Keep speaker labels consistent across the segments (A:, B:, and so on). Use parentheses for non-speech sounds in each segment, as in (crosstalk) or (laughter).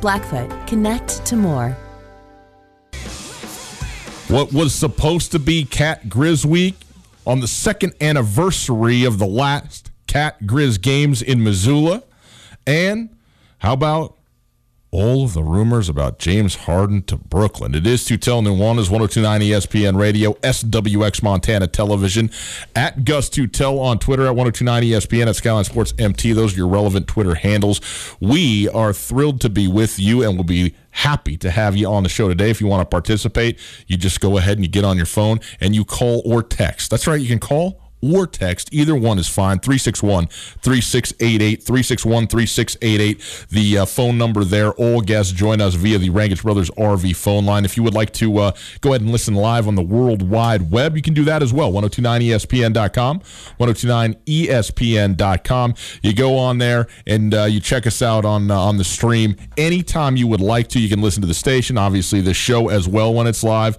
A: Blackfoot, connect to more.
B: what was supposed to be Cat Grizz Week on the second anniversary of the last Cat Grizz games in Missoula. And how about all of the rumors about James Harden to Brooklyn? It is Tootell Nuanez, 1029 ESPN Radio, SWX Montana Television, at Gus Tootell on Twitter, at 1029 ESPN, at Skyline Sports MT. Those are your relevant Twitter handles. We are thrilled to be with you and will be happy to have you on the show today. If you want to participate, you just go ahead and you get on your phone and you call or text. That's right, you can call or text. Either one is fine. 361 3688. 361 3688. The uh, phone number there. All guests join us via the Rangich Brothers RV phone line. If you would like to uh, go ahead and listen live on the World Wide Web, you can do that as well. 1029ESPN.com. 1029ESPN.com. You go on there and uh, you check us out on, uh, on the stream anytime you would like to. You can listen to the station, obviously, the show as well when it's live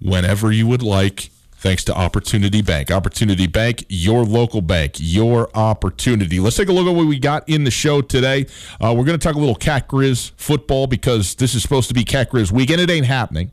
B: whenever you would like. Thanks to Opportunity Bank. Opportunity Bank, your local bank, your opportunity. Let's take a look at what we got in the show today. Uh, we're going to talk a little Cat Grizz football because this is supposed to be Cat Grizz week, and it ain't happening.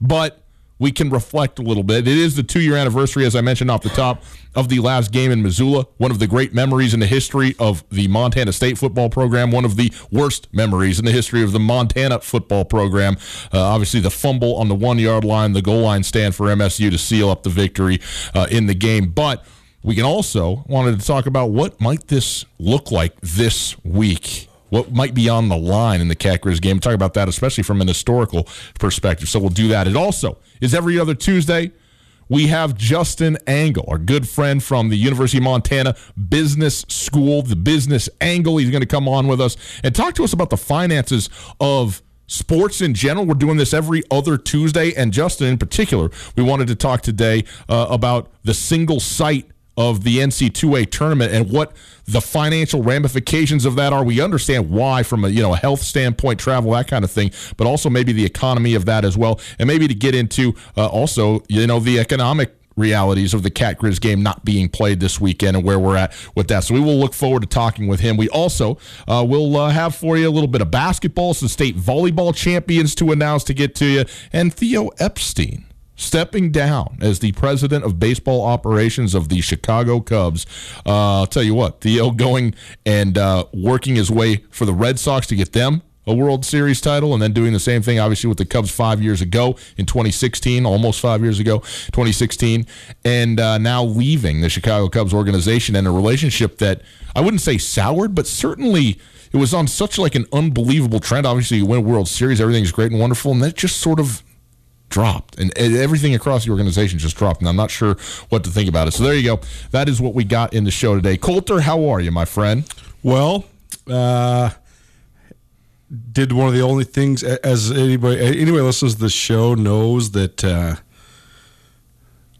B: But we can reflect a little bit. It is the two year anniversary, as I mentioned off the top, of the last game in Missoula. One of the great memories in the history of the Montana State football program. One of the worst memories in the history of the Montana football program. Uh, obviously, the fumble on the one yard line, the goal line stand for MSU to seal up the victory uh, in the game. But we can also wanted to talk about what might this look like this week what might be on the line in the Grizz game. Talk about that, especially from an historical perspective. So we'll do that. It also is every other Tuesday. We have Justin Angle, our good friend from the University of Montana Business School, the business angle. He's going to come on with us and talk to us about the finances of sports in general. We're doing this every other Tuesday. And Justin, in particular, we wanted to talk today uh, about the single site of the NC2A tournament and what the financial ramifications of that are. We understand why from a you know a health standpoint, travel, that kind of thing, but also maybe the economy of that as well, and maybe to get into uh, also you know the economic realities of the Cat Grizz game not being played this weekend and where we're at with that. So we will look forward to talking with him. We also uh, will uh, have for you a little bit of basketball, some state volleyball champions to announce to get to you, and Theo Epstein stepping down as the president of baseball operations of the Chicago Cubs. Uh, I'll tell you what, Theo going and uh, working his way for the Red Sox to get them a World Series title, and then doing the same thing, obviously, with the Cubs five years ago in 2016, almost five years ago, 2016, and uh, now leaving the Chicago Cubs organization and a relationship that I wouldn't say soured, but certainly it was on such like an unbelievable trend. Obviously, you win a World Series, everything's great and wonderful, and that just sort of dropped, and, everything across the organization just dropped. And I'm not sure what to think about it. So there you go. That is what we got in the show today. Colter, how are you, my friend?
C: Well, uh, did one of the only things as anybody anybody listens to the show knows that uh,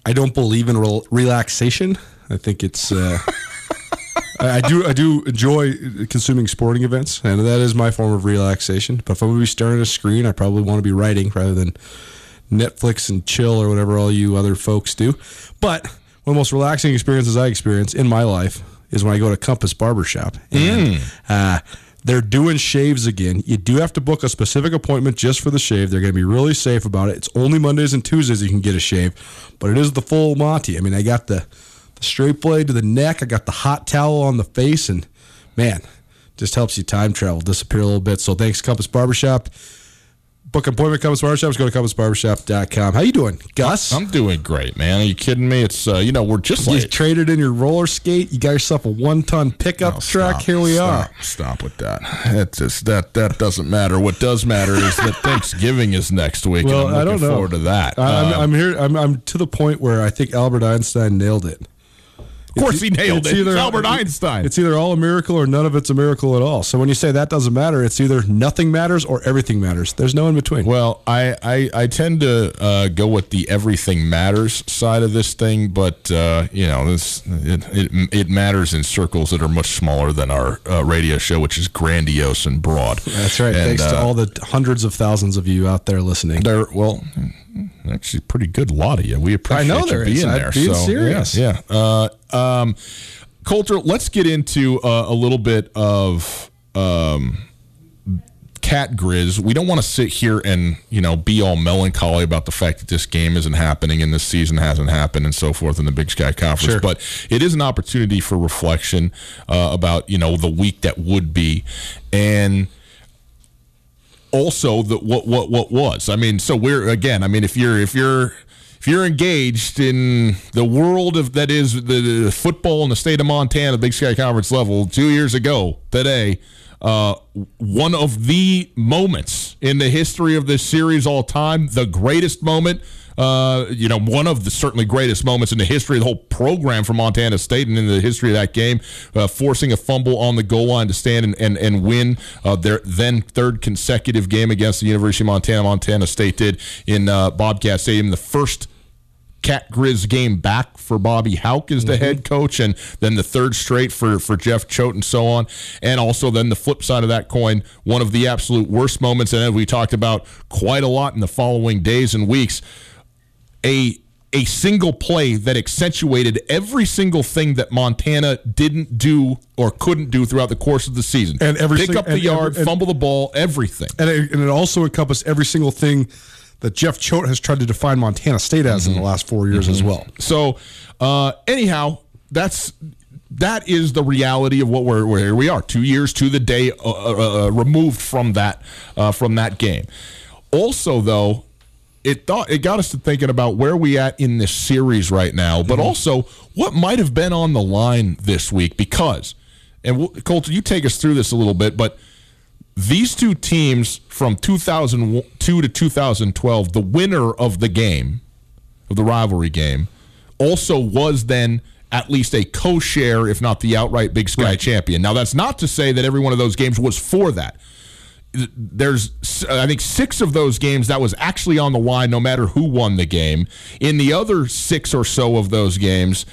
C: I don't believe in rel- relaxation. I think it's. Uh, (laughs) I do. I do enjoy consuming sporting events, and that is my form of relaxation. But if I'm going to be staring at a screen, I probably want to be writing rather than Netflix and chill or whatever all you other folks do. But one of the most relaxing experiences I experience in my life is when I go to Compass Barbershop. And mm. uh, they're doing shaves again. You do have to book a specific appointment just for the shave. They're going to be really safe about it. It's only Mondays and Tuesdays you can get a shave, but it is the full Monty. I mean, I got the, the straight blade to the neck, I got the hot towel on the face, and man, just helps you time travel, disappear a little bit. So thanks, Compass Barbershop book appointment Compass Barbershop. Go to compassbarbershop.com. How you doing, Gus?
B: I'm doing great, man. Are you kidding me? It's uh, you know we're just
C: you
B: like
C: traded in your roller skate. You got yourself a one ton pickup truck. Here we
B: stop,
C: are.
B: Stop with that. It's just that that doesn't matter. What does matter is that (laughs) Thanksgiving is next week. Well, and I'm I don't know. forward to that.
C: I'm, um, I'm here. I'm, I'm to the point where I think Albert Einstein nailed it.
B: Of course, he nailed it's it. Either, Albert Einstein.
C: It's either all a miracle or none of it's a miracle at all. So when you say that doesn't matter, it's either nothing matters or everything matters. There's no in between.
B: Well, I I, I tend to uh, go with the everything matters side of this thing, but uh, you know this it, it, it matters in circles that are much smaller than our uh, radio show, which is grandiose and broad.
C: That's right. And, Thanks to uh, all the hundreds of thousands of you out there listening.
B: There, well, actually, pretty good lot of you. We appreciate I know you being is. there.
C: Being so, serious.
B: Yeah. yeah. Uh, um, Colter, let's get into uh, a little bit of um, cat grizz. We don't want to sit here and you know be all melancholy about the fact that this game isn't happening and this season hasn't happened and so forth in the Big Sky Conference. Sure. But it is an opportunity for reflection uh, about you know the week that would be and also the what what what was. I mean, so we're again. I mean, if you're if you're if you're engaged in the world of that is the, football in the state of Montana, Big Sky Conference level, two years ago today, uh, one of the moments in the history of this series all time, the greatest moment. Uh, you know, one of the certainly greatest moments in the history of the whole program for Montana State and in the history of that game, uh, forcing a fumble on the goal line to stand and, and, and win uh, their then third consecutive game against the University of Montana. Montana State did in uh, Bobcat Stadium, the first Cat Grizz game back for Bobby Hauck as the mm-hmm. head coach, and then the third straight for, for Jeff Choate and so on. And also then the flip side of that coin, one of the absolute worst moments, and as we talked about quite a lot in the following days and weeks, a a single play that accentuated every single thing that Montana didn't do or couldn't do throughout the course of the season.
C: And every
B: pick up the and, yard, and, fumble the ball, everything.
C: And it, and it also encompassed every single thing that Jeff Choate has tried to define Montana State as mm-hmm. in the last four years mm-hmm. as well.
B: So, uh, anyhow, that's that is the reality of what we're where we are. Two years to the day uh, uh, uh, removed from that uh, from that game. Also, though, it thought it got us to thinking about where we at in this series right now, but mm-hmm. also what might have been on the line this week because. And we'll, Colter, you take us through this a little bit, but these two teams from 2002 to 2012, the winner of the game, of the rivalry game, also was then at least a co-share, if not the outright Big Sky right. champion. Now, that's not to say that every one of those games was for that. There's, I think, six of those games that was actually on the line, no matter who won the game. In the other six or so of those games,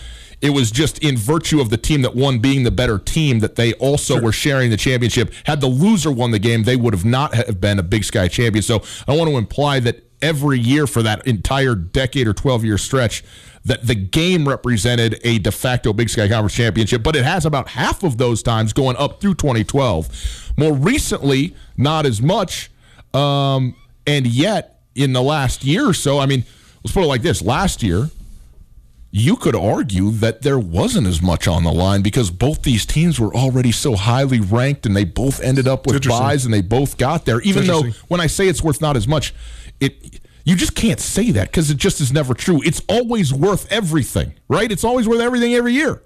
B: it was just in virtue of the team that won being the better team that they also sure. were sharing the championship. Had the loser won the game, they would have not have been a Big Sky champion. So I want to imply that every year for that entire decade or 12 year stretch that the game represented a de facto Big Sky Conference championship, but it has about half of those times going up through 2012. More recently, not as much. Um, and yet, in the last year or so, I mean, let's put it like this last year, you could argue that there wasn't as much on the line because both these teams were already so highly ranked and they both ended up with buys and they both got there. Even though when I say it's worth not as much, it you just can't say that because it just is never true. It's always worth everything, right? It's always worth everything every year.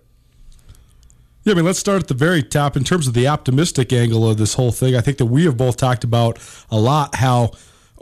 C: Yeah, I mean, let's start at the very top in terms of the optimistic angle of this whole thing. I think that we have both talked about a lot how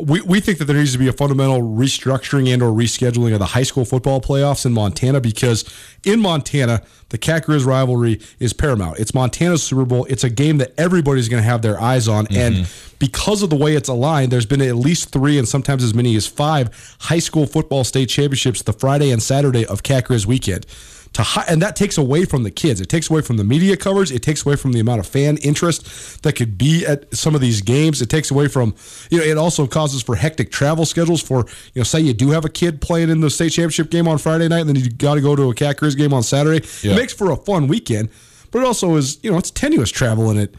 C: we, we think that there needs to be a fundamental restructuring and or rescheduling of the high school football playoffs in Montana because in Montana the Cat Grizz rivalry is paramount. It's Montana's Super Bowl. It's a game that everybody's going to have their eyes on, mm-hmm. and because of the way it's aligned, there's been at least three and sometimes as many as five high school football state championships the Friday and Saturday of Cat Grizz weekend to and that takes away from the kids. It takes away from the media coverage. It takes away from the amount of fan interest that could be at some of these games. It takes away from you know. It also causes for hectic travel schedules. For you know, say you do have a kid playing in the state championship game on Friday night, and then you got to go to a Cat Grizz game on Saturday. Yeah. It makes for a fun weekend, but it also is you know it's tenuous traveling it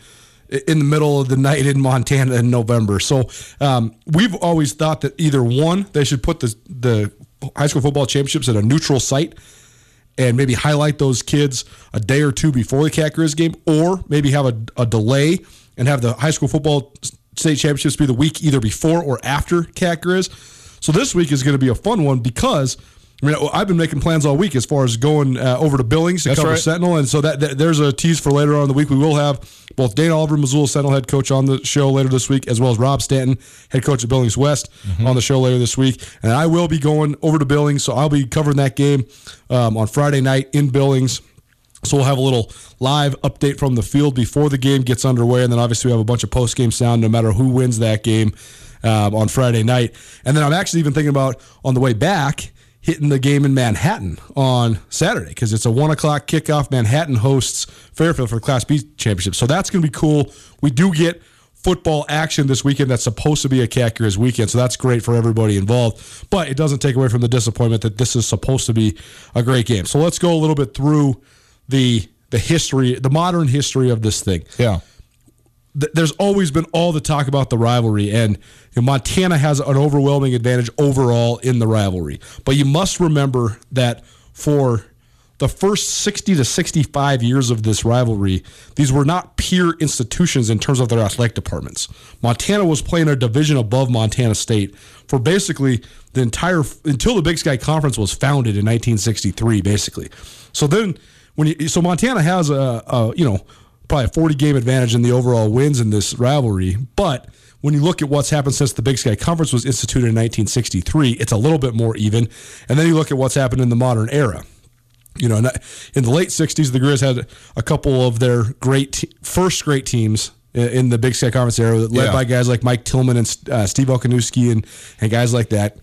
C: in the middle of the night in Montana in November. So um, we've always thought that either one, they should put the the high school football championships at a neutral site and maybe highlight those kids a day or two before the Cat Grizz game, or maybe have a, a delay and have the high school football state championships be the week either before or after Cat Grizz. So this week is going to be a fun one because I mean, I've been making plans all week as far as going uh, over to Billings to That's cover right. Sentinel, and so that, that, there's a tease for later on in the week. We will have both Dane Oliver, Missoula Sentinel head coach, on the show later this week, as well as Rob Stanton, head coach at Billings West, mm-hmm. on the show later this week. And I will be going over to Billings, so I'll be covering that game um, on Friday night in Billings. So we'll have a little live update from the field before the game gets underway, and then obviously we have a bunch of post game sound no matter who wins that game um, on Friday night. And then I'm actually even thinking about on the way back hitting the game in Manhattan on Saturday because it's a one o'clock kickoff. Manhattan hosts Fairfield for Class B championship, so that's going to be cool. We do get football action this weekend that's supposed to be a Cat weekend, so that's great for everybody involved. But it doesn't take away from the disappointment that this is supposed to be a great game. So let's go a little bit through the the history, the modern history of this thing.
B: Yeah
C: there's always been all the talk about the rivalry, and you know, Montana has an overwhelming advantage overall in the rivalry. But you must remember that for the first 60 to 65 years of this rivalry, these were not peer institutions in terms of their athletic departments. Montana was playing a division above Montana State for basically the entire until the Big Sky Conference was founded in 1963, basically. So then when you, so Montana has a, a you know probably a 40 game advantage in the overall wins in this rivalry. But when you look at what's happened since the Big Sky Conference was instituted in 1963, it's a little bit more even. And then you look at what's happened in the modern era. You know, in the late 60s, the Grizz had a couple of their great te- first great teams in the Big Sky Conference era, led yeah. by guys like Mike Tilleman and uh, Steve Okoniewski and, and guys like that.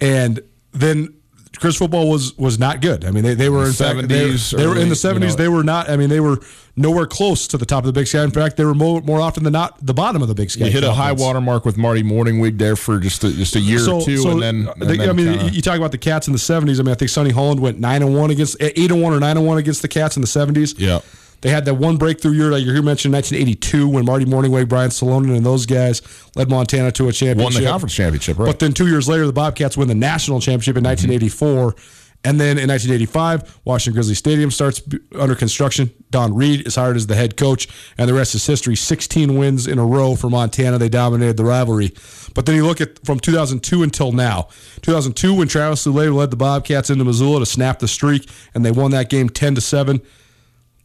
C: And then Chris football was was not good. I mean, they, they were in fact, they, they, were in the seventies. You know, they were not. I mean, they were nowhere close to the top of the Big Sky. In fact, they were more, more often than not the bottom of the Big Sky.
B: You hit a high water mark with Marty Mornhinweg there for just a, just a year so, or two, so and then, and
C: the,
B: then
C: I mean, kinda... you talk about the Cats in the seventies. I mean, I think Sonny Holland went nine and one against eh, eight and one or nine and one against the Cats in the seventies.
B: Yeah.
C: They had that one breakthrough year that you mentioned, 1982, when Marty Mornhinweg, Brian Salonen, and those guys led Montana to a championship.
B: Won the conference championship, right?
C: But then two years later, the Bobcats win the national championship in 1984. Mm-hmm. And then in 1985, Washington Grizzly Stadium starts under construction. Don Read is hired as the head coach, and the rest is history. 16 wins in a row for Montana. They dominated the rivalry. But then you look at from 2002 until now. 2002, when Travis Lulay led the Bobcats into Missoula to snap the streak, and they won that game 10 to 7.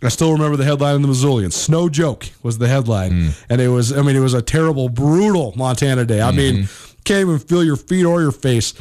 C: I still remember the headline in the Missoulian. Snow joke was the headline, mm. and it was. I mean, it was a terrible, brutal Montana day. I mm-hmm. mean, can't even feel your feet or your face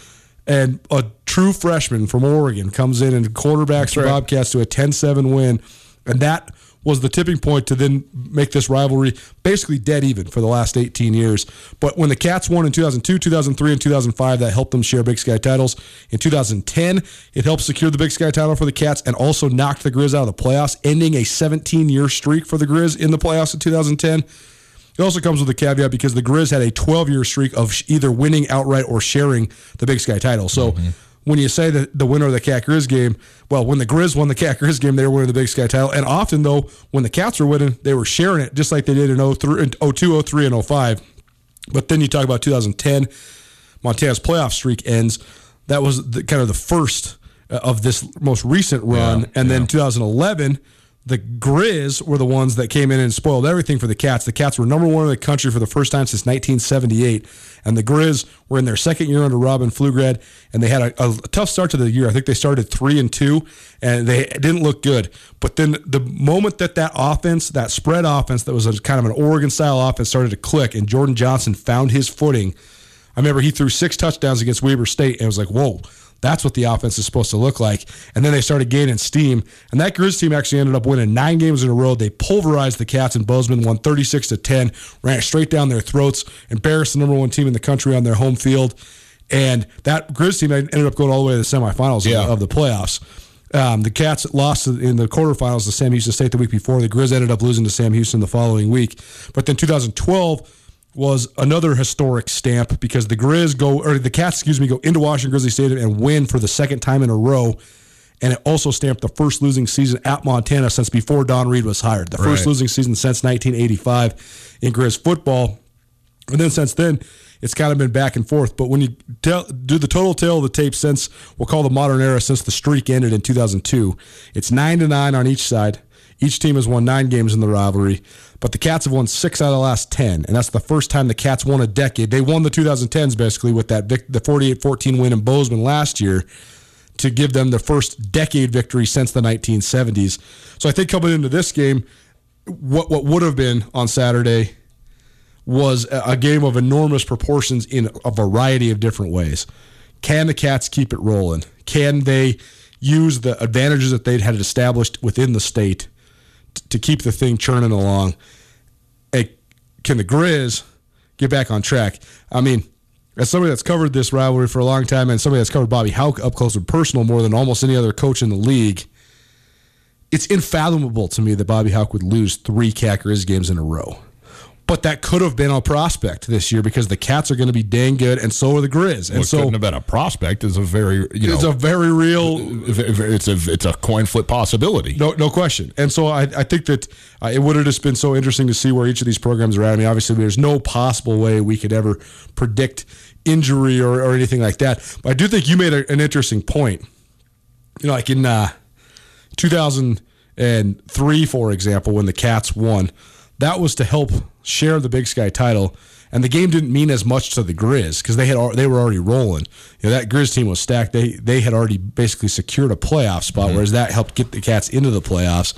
C: and a true freshman from Oregon comes in and quarterbacks the Bobcats to a 10-7 win, and that was the tipping point to then make this rivalry basically dead even for the last 18 years. But when the Cats won in 2002, 2003, and 2005, that helped them share Big Sky titles. In 2010, it helped secure the Big Sky title for the Cats and also knocked the Grizz out of the playoffs, ending a 17 year streak for the Grizz in the playoffs in 2010. It also comes with a caveat because the Grizz had a 12 year streak of either winning outright or sharing the Big Sky title. So mm-hmm. When you say that the winner of the Cat Grizz game, well, when the Grizz won the Cat Grizz game, they were winning the Big Sky title. And often, though, when the Cats were winning, they were sharing it just like they did in 03, 02, 03, and 05. But then you talk about 2010, Montana's playoff streak ends. That was the, kind of the first uh, of this most recent run. Yeah, and yeah. then 2011 the Grizz were the ones that came in and spoiled everything for the Cats. The Cats were number one in the country for the first time since 1978, and the Grizz were in their second year under Robin Pflugrad, and they had a, a, tough start to the year. I think they started three and two, and they didn't look good. But then the moment that that offense, that spread offense, that was a, kind of an Oregon style offense, started to click, and Jordan Johnson found his footing. I remember he threw six touchdowns against Weber State and it was like, whoa, that's what the offense is supposed to look like. And then they started gaining steam. And that Grizz team actually ended up winning nine games in a row. They pulverized the Cats and Bozeman, won 36 to 10, ran it straight down their throats, embarrassed the number one team in the country on their home field. And that Grizz team ended up going all the way to the semifinals
B: Yeah.
C: of the playoffs. Um, the Cats lost in the quarterfinals to Sam Houston State the week before. The Grizz ended up losing to Sam Houston the following week. But then 2012 was another historic stamp because the Grizz go or the Cats, excuse me, go into Washington Grizzly Stadium and win for the second time in a row. And it also stamped the first losing season at Montana since before Don Read was hired. The first losing season since 1985 in Grizz football. And then since then, it's kind of been back and forth. But when you tell, do the total tale of the tape since we'll call the modern era since the streak ended in 2002, it's nine to nine on each side. Each team has won nine games in the rivalry, but the Cats have won six out of the last ten, and that's the first time the Cats won a decade. They won the 2010s basically with that vic- the 48-14 win in Bozeman last year to give them the first decade victory since the 1970s. So I think coming into this game, what what would have been on Saturday was a game of enormous proportions in a variety of different ways. Can the Cats keep it rolling? Can they use the advantages that they'd had established within the state to keep the thing churning along? Hey, can the Grizz get back on track? I mean, as somebody that's covered this rivalry for a long time and somebody that's covered Bobby Hauck up close and personal more than almost any other coach in the league, it's unfathomable to me that Bobby Hauck would lose three Cat Grizz games in a row. But that could have been a prospect this year because the Cats are going to be dang good, and so are the Grizz. And
B: What
C: so
B: couldn't have been a prospect is a very you know
C: it's a very real
B: it's a it's a coin flip possibility.
C: No, no question. And so I, I think that uh, it would have just been so interesting to see where each of these programs are at. I mean, obviously, there's no possible way we could ever predict injury or, or anything like that. But I do think you made a, an interesting point. You know, like in uh, 2003, for example, when the Cats won, that was to help share the Big Sky title. And the game didn't mean as much to the Grizz because they had they were already rolling. You know that Grizz team was stacked. They they had already basically secured a playoff spot, whereas that helped get the Cats into the playoffs.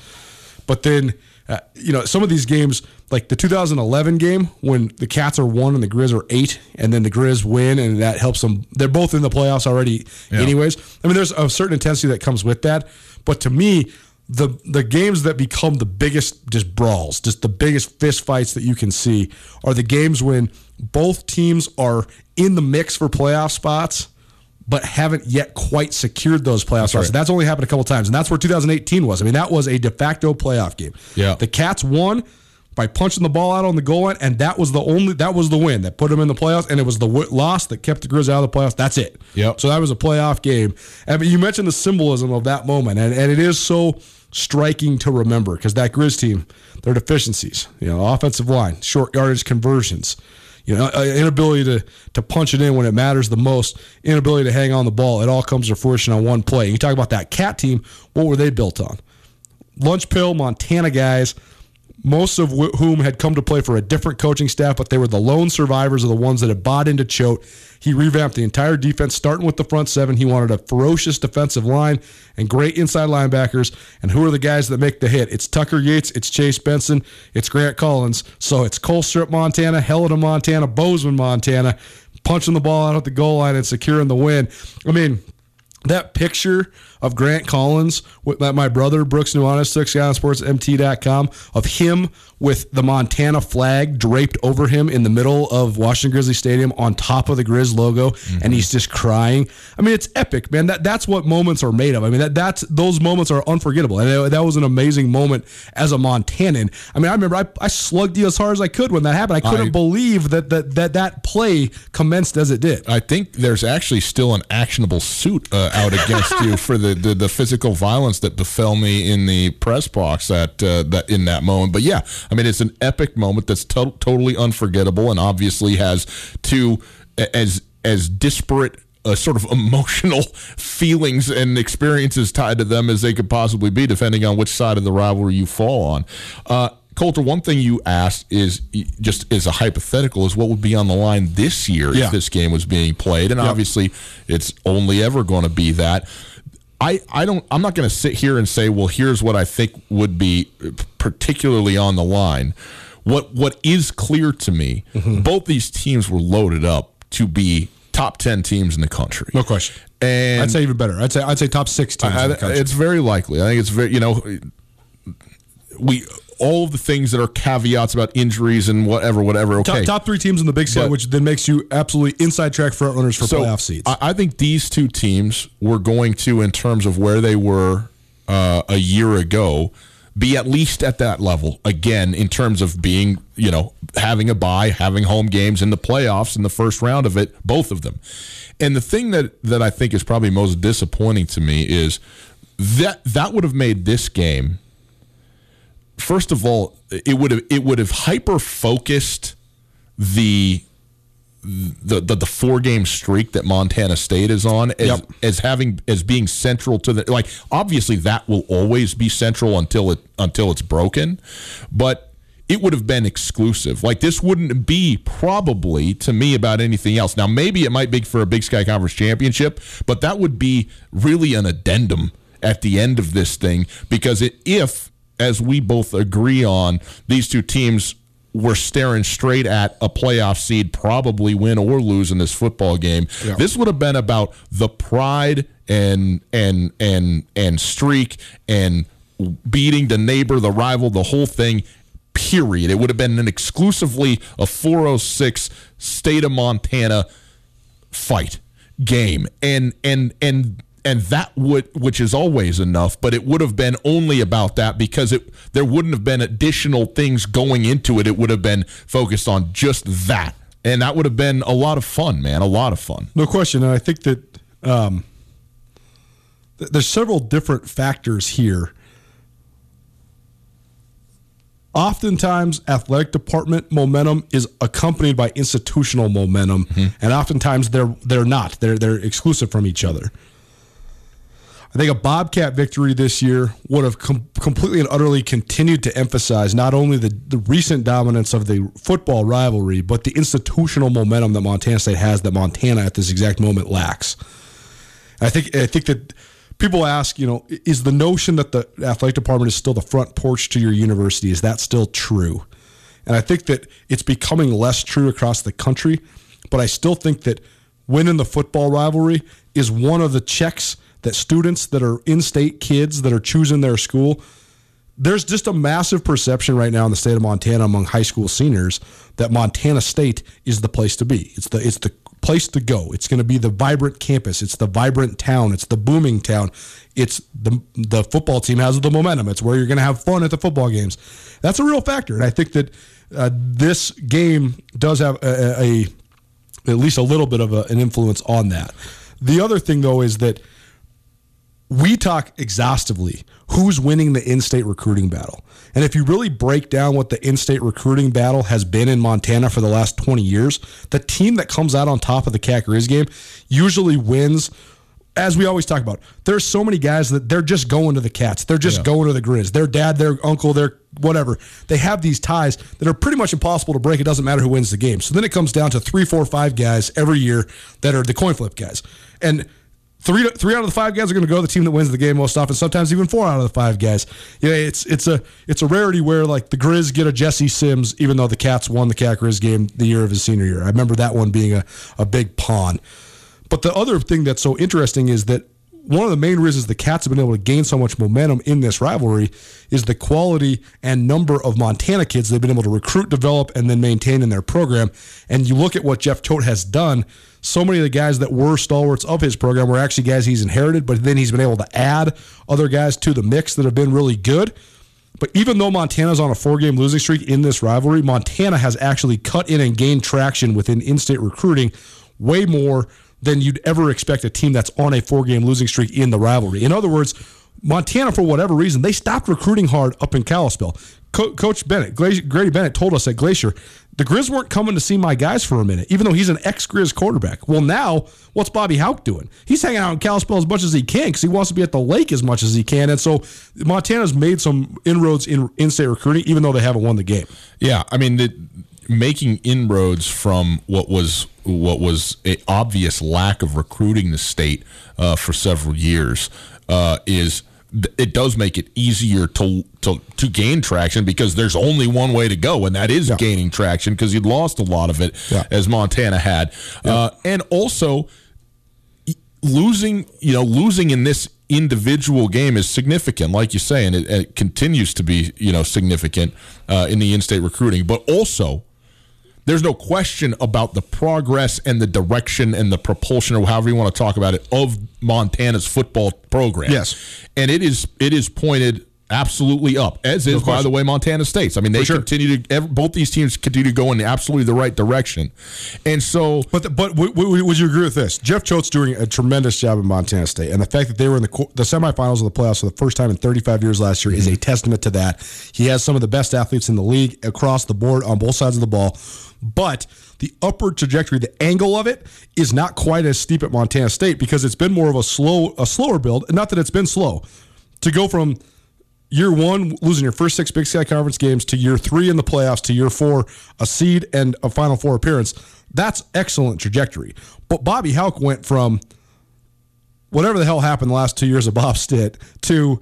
C: But then, uh, you know, some of these games, like the 2011 game, when the Cats are one and the Grizz are eight, and then the Grizz win, and that helps them. They're both in the playoffs already, anyways. I mean, there's a certain intensity that comes with that. But to me, the the games that become the biggest just brawls, just the biggest fist fights that you can see, are the games when both teams are in the mix for playoff spots but haven't yet quite secured those playoff spots.
B: right.
C: That's only happened a couple times, and that's where 2018 was. I mean, that was a de facto playoff game.
B: Yeah.
C: the Cats won by punching the ball out on the goal line, and that was the only that was the win that put them in the playoffs, and it was the w- loss that kept the Grizz out of the playoffs. That's it.
B: Yep.
C: So that was a playoff game. And you mentioned the symbolism of that moment, and, and it is so striking to remember because that Grizz team, their deficiencies, you know, offensive line, short yardage conversions, you know, uh, inability to to punch it in when it matters the most, inability to hang on the ball. It all comes to fruition on one play. You talk about that cat team. What were they built on? Lunch Pill, Montana guys, most of wh- whom had come to play for a different coaching staff, but they were the lone survivors of the ones that had bought into Choate. He revamped the entire defense, starting with the front seven. He wanted a ferocious defensive line and great inside linebackers. And who are the guys that make the hit? It's Tucker Yates, it's Chase Benson, it's Grant Collins. So it's Colstrip, Montana, Helena, Montana, Bozeman, Montana, punching the ball out at the goal line and securing the win. I mean, that picture of Grant Collins with that my brother Brooks Nuanez took Skyline Sports MT.com of him with the Montana flag draped over him in the middle of Washington Grizzly Stadium on top of the Grizz logo and he's just crying. I mean it's epic, man. That that's what moments are made of. I mean that that's those moments are unforgettable. And that- that was an amazing moment as a Montanan. I mean I remember I, I slugged you as hard as I could when that happened. I couldn't
B: I-
C: believe that, that that that play commenced as it did.
B: I think there's actually still an actionable suit uh, out against you for the, the, the physical violence that befell me in the press box at uh, that in that moment. But yeah, I mean it's an epic moment that's to- totally unforgettable and obviously has two as as disparate. Uh, sort of (laughs) emotional feelings and experiences tied to them as they could possibly be, depending on which side of the rivalry you fall on. Uh, Colter, one thing you asked is just as a hypothetical is what would be on the line this year
C: Yeah.
B: if this game was being played, and obviously it's only ever going to be that. I, I don't I'm not going to sit here and say well here's what I think would be particularly on the line. What what is clear to me, mm-hmm. both these teams were loaded up to be top 10 teams in the country.
C: No question.
B: And
C: I'd say even better. I'd say I'd say top six teams.
B: I-
C: in the country.
B: it's very likely. I think it's very, you know, we all of the things that are caveats about injuries and whatever, whatever. Okay,
C: top, top three teams in the Big
B: But-
C: which then makes you absolutely inside track front runners for playoff seeds.
B: I, I think these two teams were going to, in terms of where they were uh, a year ago, be at least at that level again in terms of being, you know, having a bye, having home games in the playoffs in the first round of it, both of them. And the thing that that I think is probably most disappointing to me is that that would have made this game first of all, it would have it would have hyper focused the the, the the four game streak that Montana State is on as
C: Yep.
B: as having as being central to the like obviously that will always be central until it until it's broken, but it would have been exclusive. Like this wouldn't be probably to me about anything else. Now maybe it might be for a Big Sky Conference championship, but that would be really an addendum at the end of this thing because it, if as we both agree on these two teams were staring straight at a playoff seed, probably win or lose in this football game. This would have been about the pride and and and and streak and beating the neighbor, the rival, the whole thing. Period. It would have been an exclusively a 406 state of Montana fight game, and and and and that would which is always enough but it would have been only about that because it there wouldn't have been additional things going into it it would have been focused on just that and that would have been a lot of fun man a lot of fun
C: No question, and I think that um, th- there's several different factors here. Oftentimes, athletic department momentum is accompanied by institutional momentum, and oftentimes they're they're not. They're they're exclusive from each other. I think a Bobcat victory this year would have com- completely and utterly continued to emphasize not only the, the recent dominance of the football rivalry, but the institutional momentum that Montana State has that Montana at this exact moment lacks. I think I think that people ask, you know, is the notion that the athletic department is still the front porch to your university is that still true? And I think that it's becoming less true across the country, but I still think that winning the football rivalry is one of the checks that students that are in-state kids that are choosing their school there's just a massive perception right now in the state of Montana among high school seniors that Montana State is the place to be. It's the it's the place to go. It's going to be the vibrant campus. It's the vibrant town. It's the booming town. It's the the football team has the momentum. It's where you're going to have fun at the football games. That's a real factor, and I think that uh, this game does have a, a, a at least a little bit of a, an influence on that. The other thing, though, is that we talk exhaustively who's winning the in-state recruiting battle. And if you really break down what the in-state recruiting battle has been in Montana for the last 20 years, the team that comes out on top of the Cat Grizz game usually wins. As we always talk about, there's so many guys that they're just going to the Cats. They're just going to the Grizz. Their dad, their uncle, their whatever. They have these ties that are pretty much impossible to break. It doesn't matter who wins the game. So then it comes down to three, four, five guys every year that are the coin flip guys. And three three out of the five guys are going to go to the team that wins the game most often. Sometimes even four out of the five guys. Yeah, it's it's a it's a rarity where like the Grizz get a Jesse Sims, even though the Cats won the Cat Grizz game the year of his senior year. I remember that one being a, a big pawn. But the other thing that's so interesting is that one of the main reasons the Cats have been able to gain so much momentum in this rivalry is the quality and number of Montana kids they've been able to recruit, develop, and then maintain in their program. And you look at what Jeff Choate has done. So many of the guys that were stalwarts of his program were actually guys he's inherited, but then he's been able to add other guys to the mix that have been really good. But even though Montana's on a four game losing streak in this rivalry, Montana has actually cut in and gained traction within in state recruiting way more than you'd ever expect a team that's on a four game losing streak in the rivalry. In other words, Montana, for whatever reason, they stopped recruiting hard up in Kalispell. Co- Coach Bennett, Grady Bennett, told us at Glacier, the Grizz weren't coming to see my guys for a minute, even though he's an ex Grizz quarterback. Well, now, what's Bobby Hauck doing? He's hanging out in Kalispell as much as he can because he wants to be at the lake as much as he can. And so Montana's made some inroads in in state recruiting, even though they haven't won the game.
B: Yeah, I mean, the, making inroads from what was what was a obvious lack of recruiting the state uh, for several years uh, is it does make it easier to to to gain traction because there's only one way to go, and that is gaining traction because you'd lost a lot of it
C: Yeah.
B: as Montana had, uh, and also losing you know losing in this individual game is significant. Like you say and it, it continues to be you know significant uh, in the in-state recruiting. But also there's no question about the progress and the direction and the propulsion or however you want to talk about it of Montana's football program
C: Yes.
B: and it is it is pointed absolutely up as is by the way Montana State's I mean they
C: sure.
B: continue to both these teams continue to go in absolutely the right direction and so
C: But the, but w- w- would you agree with this? Jeff Choate's doing a tremendous job in Montana State, and the fact that they were in the the semifinals of the playoffs for the first time in 35 years last year is a mm-hmm. testament to that. He has some of the best athletes in the league across the board on both sides of the ball, but the upward trajectory, the angle of it, is not quite as steep at Montana State because it's been more of a slow a slower build. Not that it's been slow to go from year one losing your first six Big Sky Conference games to year three in the playoffs to year four a seed and a Final Four appearance. That's excellent trajectory. But Bobby Hauck went from whatever the hell happened the last two years of Bob Stitt to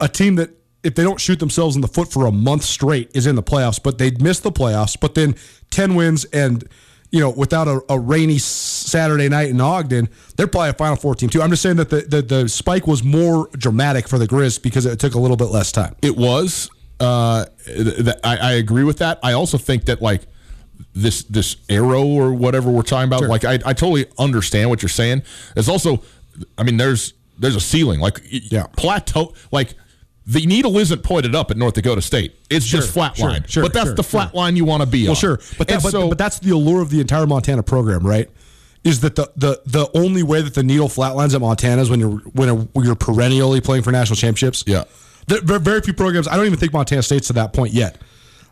C: a team that if they don't shoot themselves in the foot for a month straight is in the playoffs, but they missed the playoffs, but then 10 wins and you know, without a, a rainy Saturday night in Ogden, they're probably a Final Four team too. I'm just saying that the, the, the spike was more dramatic for the Grizz because it took a little bit less time.
B: It was. Uh, th- th- I, I agree with that. I also think that like this this arrow or whatever we're talking about, like I, I totally understand what you're saying. There's also, I mean, there's there's a ceiling, like
C: Yeah.
B: plateau, like. The needle isn't pointed up at North Dakota State. It's just flat
C: sure,
B: line.
C: sure,
B: but that's
C: sure,
B: the flat
C: sure.
B: line you want to be
C: Well,
B: on.
C: sure, but, that, but,
B: so,
C: but that's the allure of the entire Montana program, right? Is that the, the the only way that the needle flatlines at Montana is when you're when you're perennially playing for national championships?
B: Yeah.
C: there, there very few programs. I don't even think Montana State's to that point yet.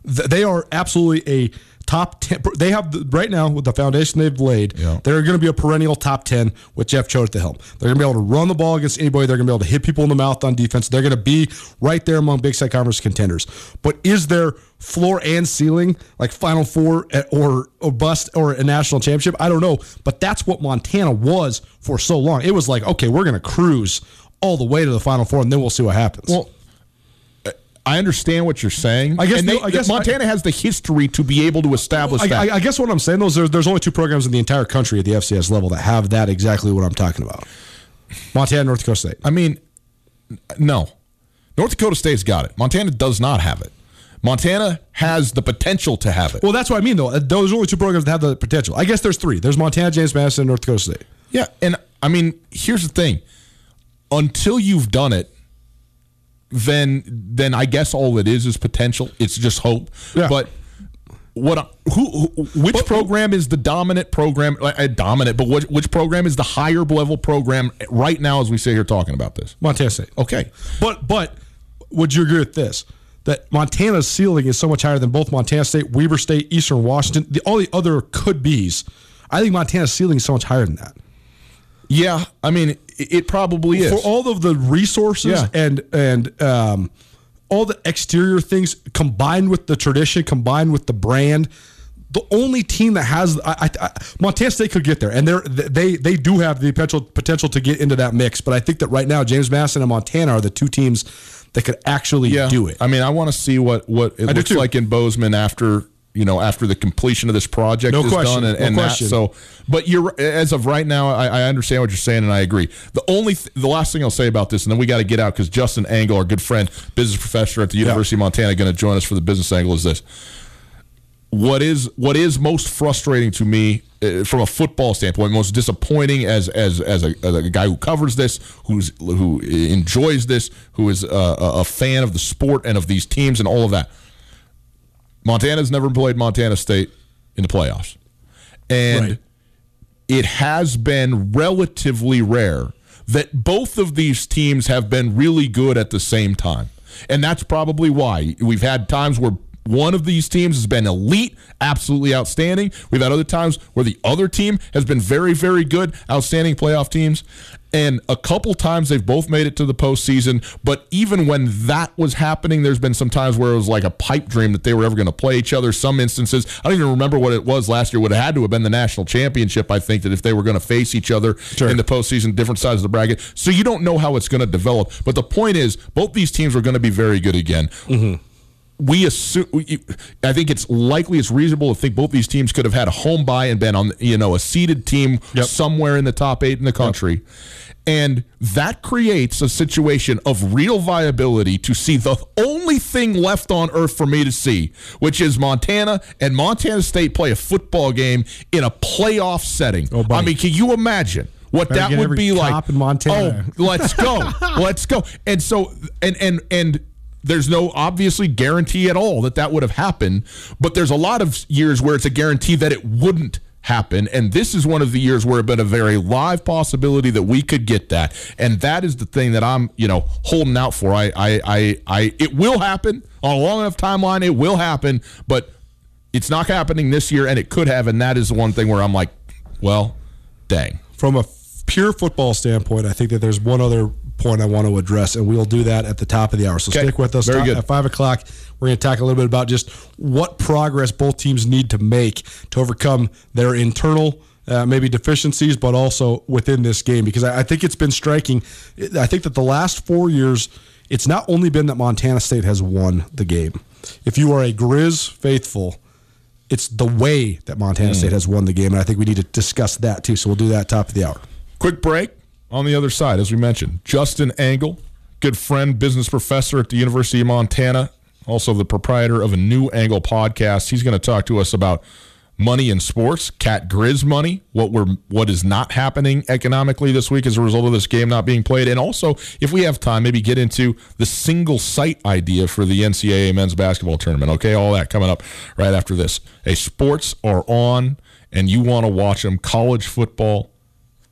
C: They are absolutely a top ten. They have the, right now with the foundation they've laid.
B: Yeah.
C: They're going to be a perennial top ten with Jeff Choate at the helm. They're going to be able to run the ball against anybody. They're going to be able to hit people in the mouth on defense. They're going to be right there among Big Sky Conference contenders. But is there floor and ceiling like Final Four at- or or bust or a national championship? I don't know. But that's what Montana was for so long. It was like okay, we're going to cruise all the way to the Final Four, and then we'll see what happens.
B: well, I understand what you're saying.
C: I guess
B: they,
C: I guess
B: Montana has the history to be able to establish
C: I,
B: that.
C: I, I guess what I'm saying though is there's, there's only two programs in the entire country at the FCS level that have that exactly what I'm talking about. Montana, North Dakota State.
B: I mean, no. North Dakota State's got it. Montana does not have it. Montana has the potential to have it.
C: Well, that's what I mean though. Uh, those are only two programs that have the potential. I guess there's three. There's Montana, James Madison, and North Dakota State.
B: yeah, and I mean, here's the thing: until you've done it, then then I guess all it is is potential. It's just hope.
C: Yeah.
B: But what? Who? who which program is the dominant program? Uh, dominant, but which, which program is the higher level program right now as we sit here talking about this?
C: Montana State.
B: Okay.
C: But but would you agree with this? That Montana's ceiling is so much higher than both Montana State, Weber State, Eastern Washington, the, all the other could be's. I think Montana's ceiling is so much higher than that.
B: Yeah, I mean, it, probably is.
C: for all of the resources
B: Yeah.
C: and and um, all the exterior things combined with the tradition, combined with the brand. The only team that has I, I, I, Montana State could get there, and they're they they do have the potential potential to get into that mix. But I think that right now, James Madison and Montana are the two teams that could actually do it.
B: I mean, I want to see what what it
C: I
B: looks like in Bozeman after you know after the completion of this project
C: No
B: is
C: question,
B: done and,
C: no
B: and
C: question.
B: that. So, but you're as of right now, I, I understand what you're saying and I agree. The only th- the last thing I'll say about this, and then we got to get out because Justin Angle, our good friend, business professor at the University of Montana, going to join us for the business angle. Is this? What is what is most frustrating to me uh, from a football standpoint, most disappointing as as as a, as a guy who covers this, who's who enjoys this, who is a a fan of the sport and of these teams and all of that. Montana's never played Montana State in the playoffs, and
C: Right.
B: it has been relatively rare that both of these teams have been really good at the same time. And that's probably why we've had times where one of these teams has been elite, absolutely outstanding. We've had other times where the other team has been very, very good, outstanding playoff teams. And a couple times they've both made it to the postseason. But even when that was happening, there's been some times where it was like a pipe dream that they were ever going to play each other. Some instances, I don't even remember what it was last year. Would have had to have been the national championship. I think that if they were going to face each other sure. in the postseason, different sides of the bracket. So you don't know how it's going to develop. But the point is, both these teams are going to be very good again. Mm-hmm we assume I think it's likely it's reasonable to think both these teams could have had a home buy and been on you know a seeded team yep. somewhere in the top 8 in the country. Yep. And that creates a situation of real viability to see the only thing left on earth for me to see, which is Montana and Montana State play a football game in a playoff setting. Oh, I mean, can you imagine? what Better that would be like
C: in Montana.
B: Oh, let's go. (laughs) let's go. And so and and and there's no obviously guarantee at all that that would have happened, but there's a lot of years where it's a guarantee that it wouldn't happen. And this is one of the years where it's been a very live possibility that we could get that. And that is the thing that I'm, you know, holding out for. I, I, I, I it will happen on a long enough timeline. It will happen, but it's not happening this year, and it could have. And that is the one thing where I'm like, well, dang.
C: From a pure football standpoint, I think that there's one other point I want to address, and we'll do that at the top of the hour. So okay. stick with us.
B: Very good.
C: At five o'clock, we're going to talk a little bit about just what progress both teams need to make to overcome their internal. Uh, maybe deficiencies, but also within this game, because I, I think it's been striking. I think that the last four years, it's not only been that Montana State has won the game. If you are a Grizz faithful, it's the way that Montana mm. State has won the game, and I think we need to discuss that too. So we'll do that top of the hour.
B: Quick break on the other side, as we mentioned, Justin Angle, good friend, business professor at the University of Montana, also the proprietor of a new Angle podcast. He's going to talk to us about money in sports, Cat Grizz money, what we're what is not happening economically this week as a result of this game not being played, and also if we have time, maybe get into the single site idea for the NCAA men's basketball tournament. Okay, all that coming up right after this. Hey, sports are on, and you want to watch them. College football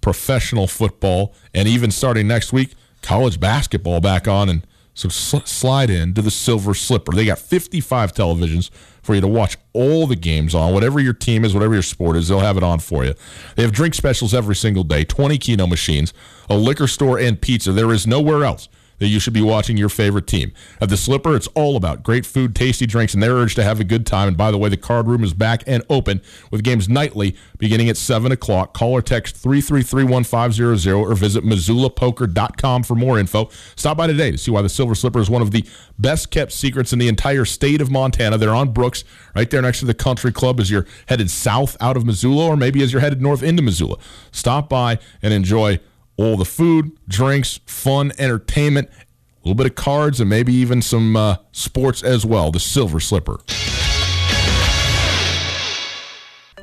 B: professional football, and even starting next week, college basketball back on. And so sl- slide in to the Silver Slipper. They got 55 televisions for you to watch all the games on. Whatever your team is, whatever your sport is, they'll have it on for you. They have drink specials every single day, 20 Keno machines, a liquor store, and pizza. There is nowhere else that you should be watching your favorite team. At the Slipper, it's all about great food, tasty drinks, and their urge to have a good time. And by the way, the card room is back and open with games nightly beginning at 7 o'clock. Call or text 333-1500 or visit MissoulaPoker.com for more info. Stop by today to see why the Silver Slipper is one of the best kept secrets in the entire state of Montana. They're on Brooks, right there next to the country club as you're headed south out of Missoula or maybe as you're headed north into Missoula. Stop by and enjoy all the food, drinks, fun, entertainment, a little bit of cards, and maybe even some uh, sports as well. The Silver Slipper.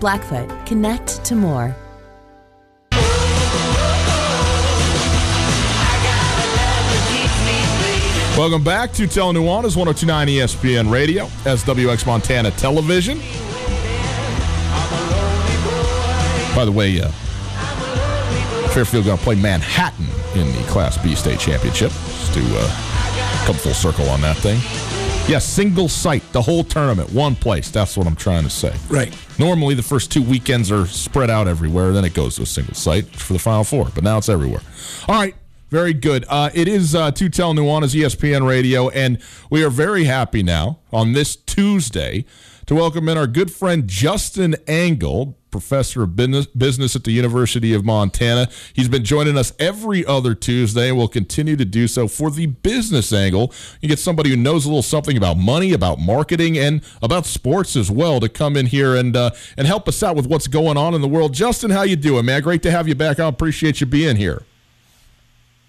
A: Blackfoot, connect to more.
B: Welcome back to Tell Nuanez 1029 ESPN Radio, SWX Montana Television. By the way, uh, Fairfield going to play Manhattan in the Class B state championship. Just to uh, come full circle on that thing. Yeah, single site, the whole tournament, one place. That's what I'm trying to say.
C: Right.
B: Normally, the first two weekends are spread out everywhere. Then it goes to a single site for the Final Four. But now it's everywhere. All right. Very good. Uh, it is uh, Tell Nuanez ESPN Radio, and we are very happy now on this Tuesday to welcome in our good friend Justin Angle, professor of business at the University of Montana. He's been joining us every other Tuesday and will continue to do so for the business angle. You get somebody who knows a little something about money, about marketing, and about sports as well to come in here and uh, and help us out with what's going on in the world. Justin, how you doing, man? Great to have you back. I appreciate you being here.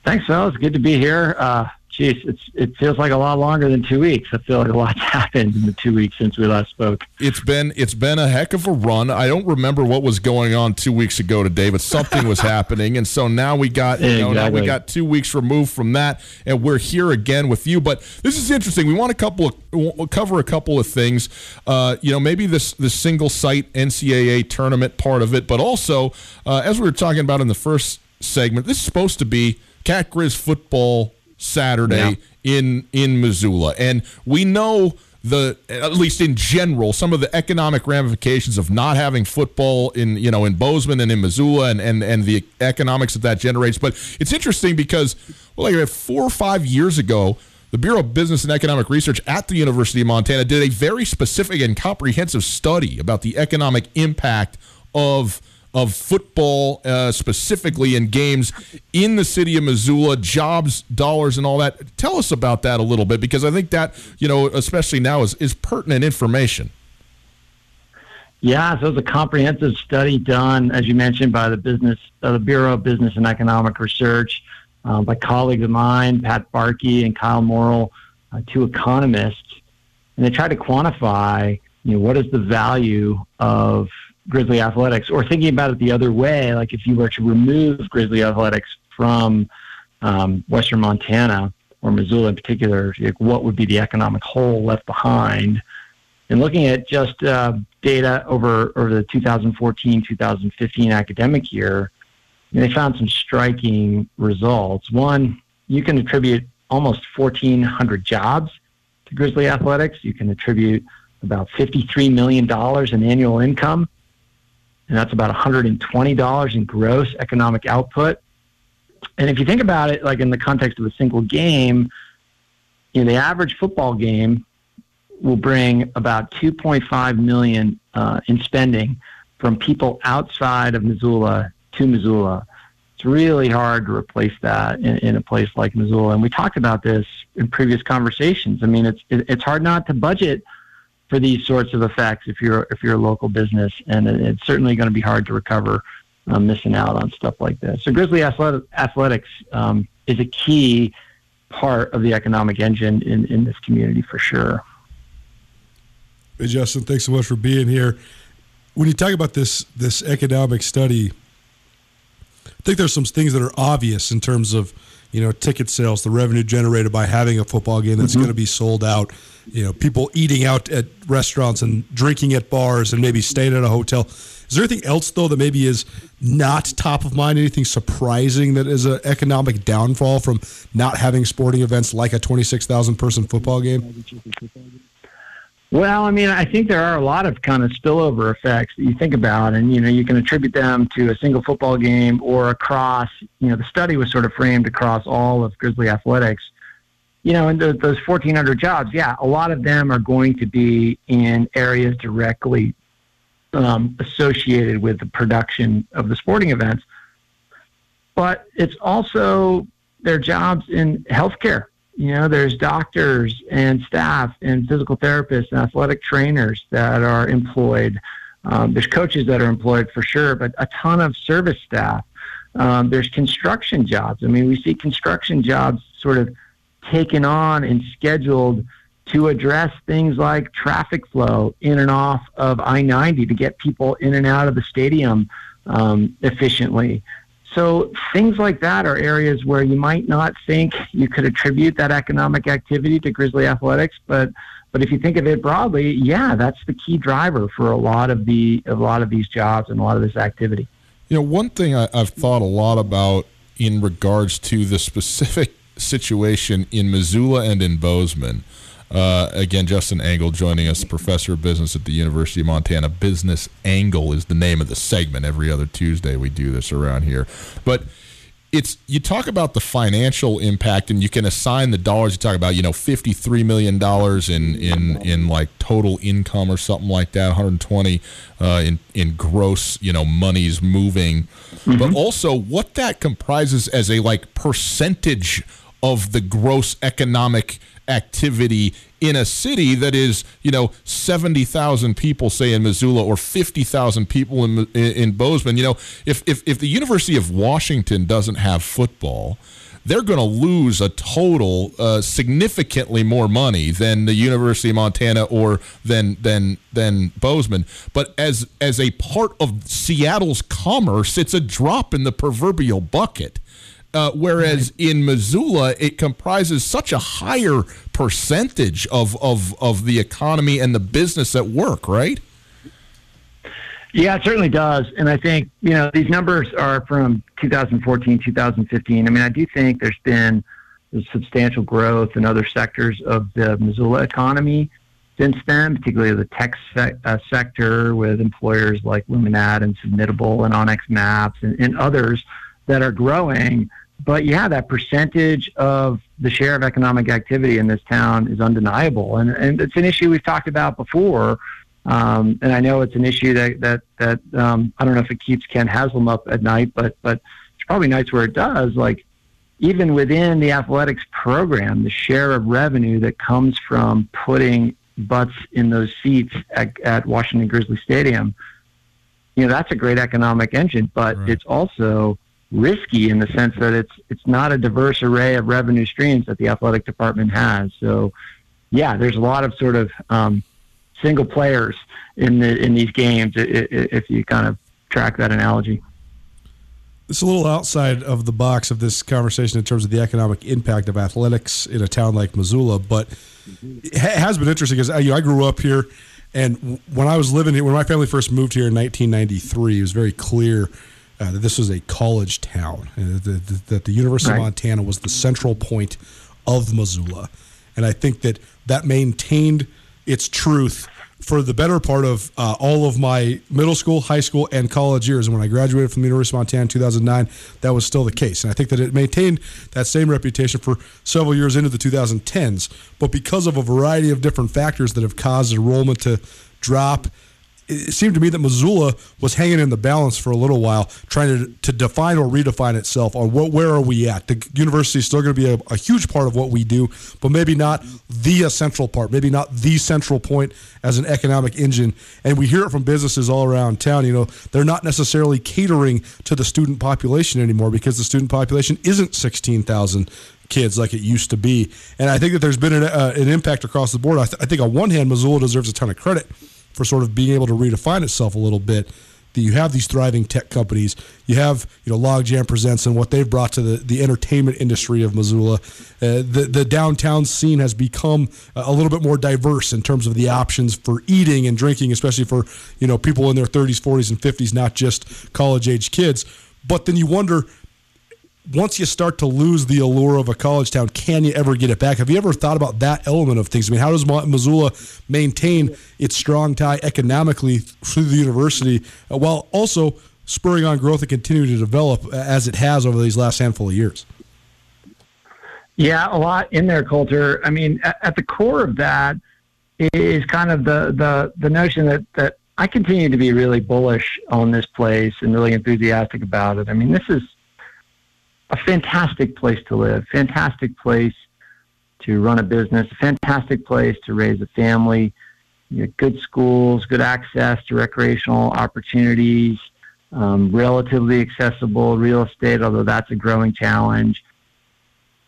D: Thanks, fellas. Good to be here. Uh, geez, it's it feels like a lot longer than two weeks. I feel like a lot's (laughs) happened in the two weeks since we last spoke.
B: It's been it's been a heck of a run. I don't remember what was going on two weeks ago today, but something was (laughs) happening, and so now we got you know now we got two weeks removed from that, and we're here again with you. But this is interesting. We want a couple of we'll cover a couple of things. Uh, you know, maybe this this single site NCAA tournament part of it, but also uh, as we were talking about in the first segment, this is supposed to be Cat Grizz football Saturday yeah. in in Missoula, and we know the at least in general some of the economic ramifications of not having football in you know in Bozeman and in Missoula and and, and the economics that that generates. But it's interesting because well, like four or five years ago. The Bureau of Business and Economic Research at the University of Montana did a very specific and comprehensive study about the economic impact of of football, uh, specifically in games in the city of Missoula, jobs, dollars, and all that. Tell us about that a little bit because I think that, you know, especially now is, is pertinent information.
D: Yeah, so it's a comprehensive study done, as you mentioned, by the business, uh, the Bureau of Business and Economic Research, uh, by colleagues of mine, Pat Barkey and Kyle Morrill, uh, two economists, and they tried to quantify, you know, what is the value of Grizzly Athletics, or thinking about it the other way, like if you were to remove Grizzly Athletics from um, Western Montana or Missoula in particular, like what would be the economic hole left behind? And looking at just uh, data over over the 2014-2015 academic year, they found some striking results. One, you can attribute almost 1,400 jobs to Grizzly Athletics. You can attribute about $53 million in annual income and that's about $120 in gross economic output. And if you think about it, like in the context of a single game, you know, the average football game will bring about 2.5 million uh, in spending from people outside of Missoula to Missoula. It's really hard to replace that in, in, a place like Missoula. And we talked about this in previous conversations. I mean, it's it's hard not to budget for these sorts of effects if you're if you're a local business, and it's certainly going to be hard to recover um, missing out on stuff like this. So Grizzly Athletics um, is a key part of the economic engine in, in this community for sure.
C: Hey Justin, thanks so much for being here. When you talk about this this economic study, I think there's some things that are obvious in terms of you know ticket sales, the revenue generated by having a football game that's mm-hmm. going to be sold out you know, people eating out at restaurants and drinking at bars and maybe staying at a hotel. Is there anything else though that maybe is not top of mind? Anything surprising that is an economic downfall from not having sporting events like a twenty six thousand person football game?
D: Well, I mean, I think there are a lot of kind of spillover effects that you think about, and you know, you can attribute them to a single football game or across. You know, the study was sort of framed across all of Grizzly athletics you know, and those 1,400 jobs, yeah, a lot of them are going to be in areas directly um, associated with the production of the sporting events. But it's also their jobs in healthcare. You know, there's doctors and staff and physical therapists and athletic trainers that are employed. Um, there's coaches that are employed for sure, but a ton of service staff. Um, there's construction jobs. I mean, we see construction jobs sort of taken on and scheduled to address things like traffic flow in and off of I 90 to get people in and out of the stadium um, efficiently. So things like that are areas where you might not think you could attribute that economic activity to Grizzly Athletics, but but if you think of it broadly, yeah, that's the key driver for a lot of the a lot of these jobs and a lot of this activity.
B: You know, one thing I, I've thought a lot about in regards to the specific situation in Missoula and in Bozeman. Uh, again, Justin Angle joining us, professor of business at the University of Montana. Business Angle is the name of the segment. Every other Tuesday we do this around here. But it's you talk about the financial impact and you can assign the dollars you talk about you know 53 million dollars in in in like total income or something like that 120 uh, in in gross you know monies moving mm-hmm. but also what that comprises as a like percentage of the gross economic activity in a city that is, you know, 70,000 people, say in Missoula, or 50,000 people in, in Bozeman. You know, if, if, if the University of Washington doesn't have football, they're going to lose a total uh, significantly more money than the University of Montana or than than than Bozeman. But as as a part of Seattle's commerce, it's a drop in the proverbial bucket. Uh, whereas in Missoula, it comprises such a higher percentage of, of, of the economy and the business at work, right?
D: Yeah, it certainly does. And I think, you know, these numbers are from 2014, 2015. I mean, I do think there's been substantial growth in other sectors of the Missoula economy since then, particularly the tech se- uh, sector with employers like LumenAd and Submittable and onX Maps and, and others that are growing. But yeah, that percentage of the share of economic activity in this town is undeniable. And, and it's an issue we've talked about before um, and I know it's an issue that that that um, I don't know if it keeps Kent Haslam up at night, but but it's probably nights where it does. Like even within the athletics program, the share of revenue that comes from putting butts in those seats at, at Washington Grizzly Stadium, you know, that's a great economic engine, but right. it's also risky in the sense that it's it's not a diverse array of revenue streams that the athletic department has. So, yeah, there's a lot of sort of um, single players in the in these games if you kind of track that analogy.
C: It's a little outside of the box of this conversation in terms of the economic impact of athletics in a town like Missoula, but it has been interesting because you know, I grew up here, and when I was living here, when my family first moved here in 1993, it was very clear uh, that this was a college town, uh, that the University right. of Montana was the central point of Missoula, and I think that that maintained its truth for the better part of uh, all of my middle school, high school, and college years. And when I graduated from the University of Montana in 2009, that was still the case. And I think that it maintained that same reputation for several years into the 2010s. But because of a variety of different factors that have caused enrollment to drop it seemed to me that Missoula was hanging in the balance for a little while, trying to, to define or redefine itself on what, where are we at. The university is still going to be a, a, huge part of what we do, but maybe not the essential part, maybe not the central point as an economic engine. And we hear it from businesses all around town. You know, they're not necessarily catering to the student population anymore because the student population isn't 16,000 kids like it used to be. And I think that there's been an, uh, an impact across the board. I, th- I think on one hand, Missoula deserves a ton of credit for sort of being able to redefine itself a little bit. That you have these thriving tech companies, you have you know Logjam Presents and what they've brought to the, the entertainment industry of Missoula. Uh, the the downtown scene has become a little bit more diverse in terms of the options for eating and drinking, especially for you know people in their 30s, 40s, and 50s, not just college age kids. But then you wonder once you start to lose the allure of a college town, can you ever get it back? Have you ever thought about that element of things? I mean, how does Missoula maintain its strong tie economically through the university uh, while also spurring on growth and continuing to develop uh, as it has over these last handful of years?
D: Yeah, a lot in their culture. I mean, at, at the core of that is kind of the, the, the notion that, that I continue to be really bullish on this place and really enthusiastic about it. I mean, this is a fantastic place to live, fantastic place to run a business, fantastic place to raise a family. You good schools, good access to recreational opportunities, um, relatively accessible real estate, although that's a growing challenge,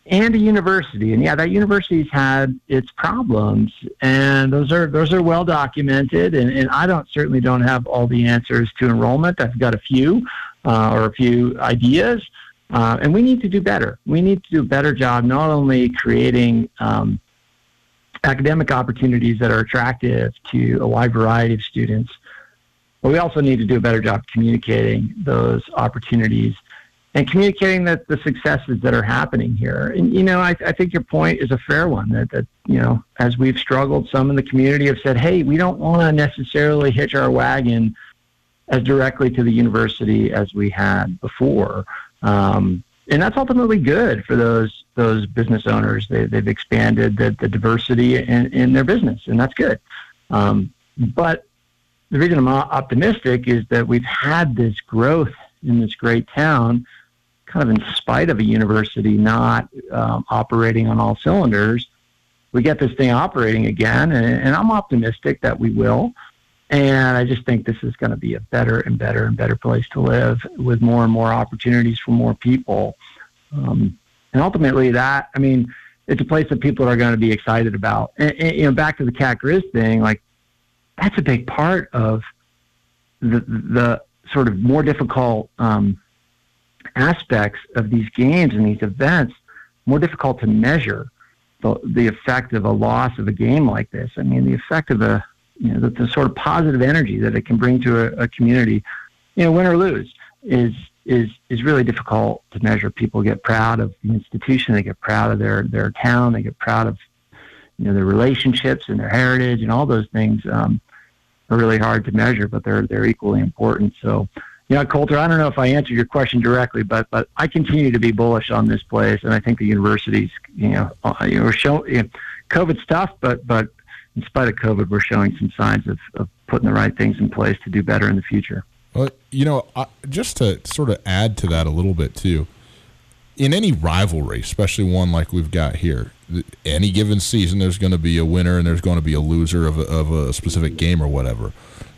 D: and a university. And yeah, that university's had its problems, and those are those are well documented. And, and I don't certainly don't have all the answers to enrollment. I've got a few uh, or a few ideas. Uh, and we need to do better. We need to do a better job not only creating um, academic opportunities that are attractive to a wide variety of students, but we also need to do a better job communicating those opportunities and communicating the, the successes that are happening here. And, you know, I, I think your point is a fair one that, that, you know, as we've struggled, some in the community have said, hey, we don't want to necessarily hitch our wagon as directly to the university as we had before. Um, and that's ultimately good for those those business owners. They, they've expanded the, the diversity in, in their business, and that's good. Um, but the reason I'm optimistic is that we've had this growth in this great town, kind of in spite of a university not um, operating on all cylinders. We get this thing operating again, and, and I'm optimistic that we will. And I just think this is going to be a better and better and better place to live with more and more opportunities for more people. Um, and ultimately, that I mean, it's a place that people are going to be excited about. And, and you know, back to the cat grizz thing, like that's a big part of the the sort of more difficult um, aspects of these games and these events. More difficult to measure the the effect of a loss of a game like this. I mean, the effect of a you know the, the sort of positive energy that it can bring to a, a community, you know, win or lose, is is is really difficult to measure. People get proud of the institution, they get proud of their their town, they get proud of you know their relationships and their heritage and all those things um, are really hard to measure, but they're they're equally important. So, you know, Colter, I don't know if I answered your question directly, but but I continue to be bullish on this place, and I think the universities, you know, uh, you know, showing. You know, COVID's tough, but but in spite of COVID, we're showing some signs of, of putting the right things in place to do better in the future.
B: Well, you know, just to sort of add to that a little bit too, in any rivalry, especially one like we've got here, any given season, there's going to be a winner and there's going to be a loser of a, of a specific game or whatever.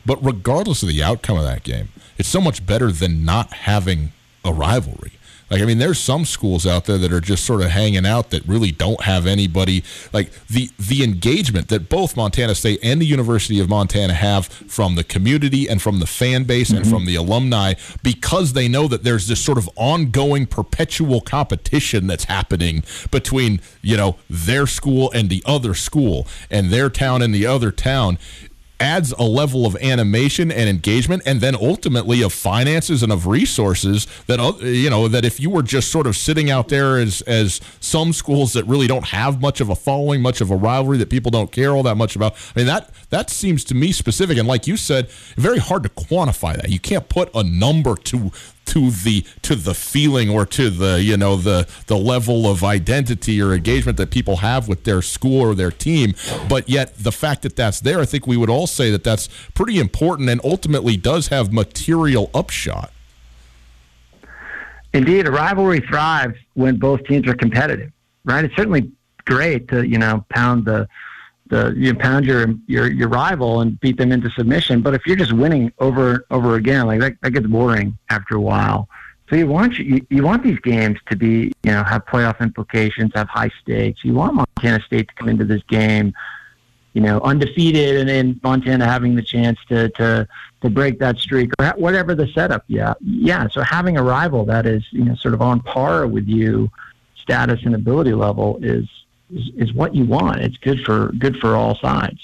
B: But regardless of the outcome of that game, it's so much better than not having a rivalry. Like, I mean, there's some schools out there that are just sort of hanging out that really don't have anybody. Like the the engagement that both Montana State and the University of Montana have from the community and from the fan base mm-hmm. and from the alumni, because they know that there's this sort of ongoing, perpetual competition that's happening between you know their school and the other school and their town and the other town adds a level of animation and engagement and then ultimately of finances and of resources that uh, you know that if you were just sort of sitting out there as as some schools that really don't have much of a following much of a rivalry that people don't care all that much about i mean that that seems to me specific. And like you said very hard to quantify that. You can't put a number to to the to the feeling or to the you know the the level of identity or engagement that people have with their school or their team. But yet the fact that that's there i think we would all say that that's pretty important and ultimately does have material upshot.
D: Indeed a rivalry thrives when both teams are competitive right? It's certainly great to you know pound the the you pound your your your rival and beat them into submission. But if you're just winning over over again, like that, that gets boring after a while. So you want you, you want these games to be you know have playoff implications, have high stakes. You want Montana State to come into this game, you know, undefeated, and then Montana having the chance to to to break that streak or whatever the setup. Yeah, yeah. So having a rival that is you know sort of on par with you, status and ability level is is, is what you want. It's good for good for all sides.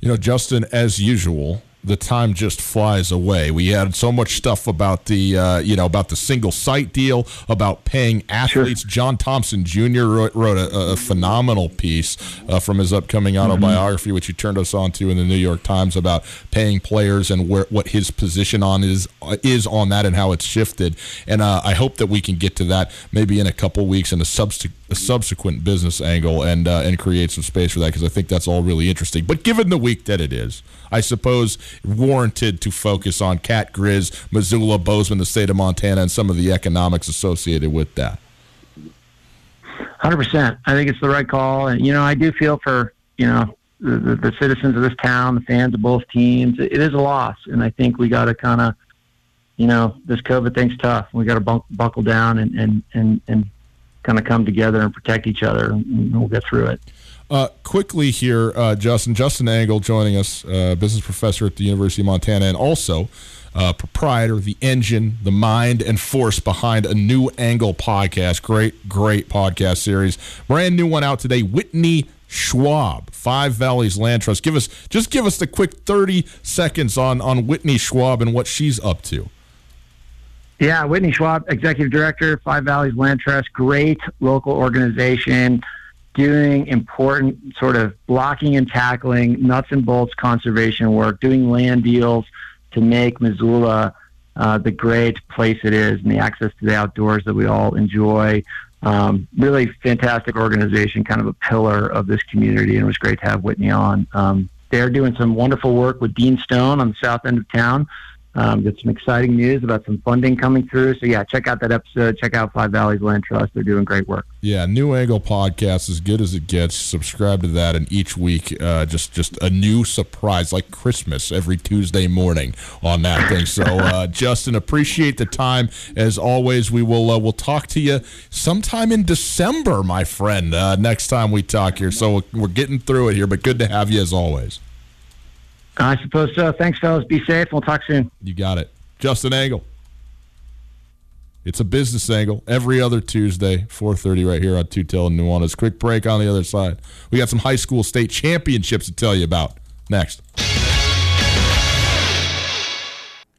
B: You know, Justin, as usual, the time just flies away. We had so much stuff about the uh, you know about the single site deal, about paying athletes. Sure. John Thompson Jr. wrote, wrote a, a, phenomenal piece uh, from his upcoming mm-hmm. autobiography, mm-hmm. which he turned us on to in the New York Times about paying players and where what his position on is uh, is on that and how it's shifted. And uh, I hope that we can get to that maybe in a couple weeks in a subsequent a subsequent business angle and uh, and create some space for that because I think that's all really interesting. But given the week that it is, I suppose warranted to focus on Cat Grizz, Missoula, Bozeman, the state of Montana, and some of the economics associated with that.
D: Hundred percent. I think it's the right call, and you know, I do feel for you know the, the, citizens of this town, the fans of both teams. It, it is a loss, and I think we got to kind of, you know, this COVID thing's tough. We got to buckle down and and and and kind of come together and protect each other, and we'll get through it.
B: Uh, quickly here, uh, Justin. Justin Angle joining us, uh, business professor at the University of Montana, and also uh, proprietor, the engine, the mind, and force behind a new Angle podcast. Great, great podcast series. Brand new one out today. Whitney Schwab, Five Valleys Land Trust. Give us just give us the quick thirty seconds on on Whitney Schwab and what she's up to.
D: Yeah, Whitney Schwab, Executive Director, Five Valleys Land Trust, great local organization doing important sort of blocking and tackling, nuts and bolts conservation work, doing land deals to make Missoula uh, the great place it is and the access to the outdoors that we all enjoy. Um, really fantastic organization, kind of a pillar of this community, and it was great to have Whitney on. Um, they're doing some wonderful work with Dean Stone on the south end of town Um, got some exciting news about some funding coming through. So yeah, check out that episode. Check out Five Valleys Land Trust. They're doing great work.
B: Yeah, New Angle podcast as good as it gets. Subscribe to that, and each week, uh, just just a new surprise, like Christmas every Tuesday morning on that thing. So, uh, (laughs) Justin, appreciate the time as always. We will uh, we'll talk to you sometime in December, my friend. Uh, next time we talk here, so we're getting through it here, but good to have you as always.
D: I suppose so. Thanks, fellas. Be safe. We'll talk soon.
B: You got it. Justin Angle. It's a business angle every other Tuesday, 4:30 right here on Tail and Nuanez. Quick break on the other side. We got some high school state championships to tell you about next.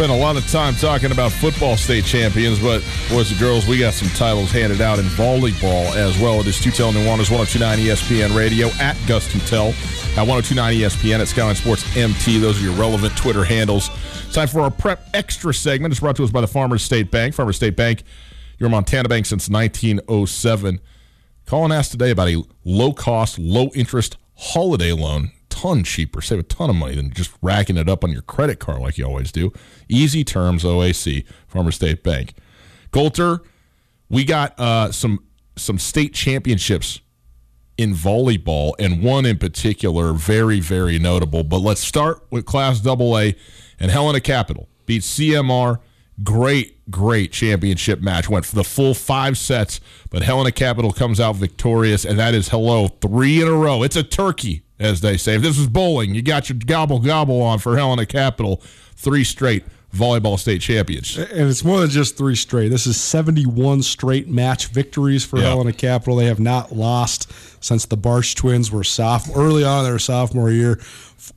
B: Spent a lot of time talking about football state champions, but boys and girls, we got some titles handed out in volleyball as well. It is Tootell Nuanez 1029 ESPN Radio at Gus Tootell at 1029 ESPN at Skyline Sports MT. Those are your relevant Twitter handles. Time for our prep extra segment. It's brought to us by the Farmers State Bank. Farmers State Bank, your Montana bank since 1907. Call and ask today about a low cost, low interest holiday loan ton cheaper, save a ton of money than just racking it up on your credit card like you always do. Easy terms, OAC, Farmer State Bank. Colter, we got uh, some some state championships in volleyball, and one in particular, very very notable. But let's start with Class AA, and Helena Capital beat CMR. Great, great championship match. Went for the full five sets, but Helena Capital comes out victorious, and that is hello three in a row. It's a turkey as they say. If this was bowling, you got your gobble gobble on for Helena Capital, three straight volleyball state champions.
C: And it's more than just three straight. This is 71 straight match victories for yeah. Helena Capital. They have not lost since the Bartsch twins were soft early on in their sophomore year.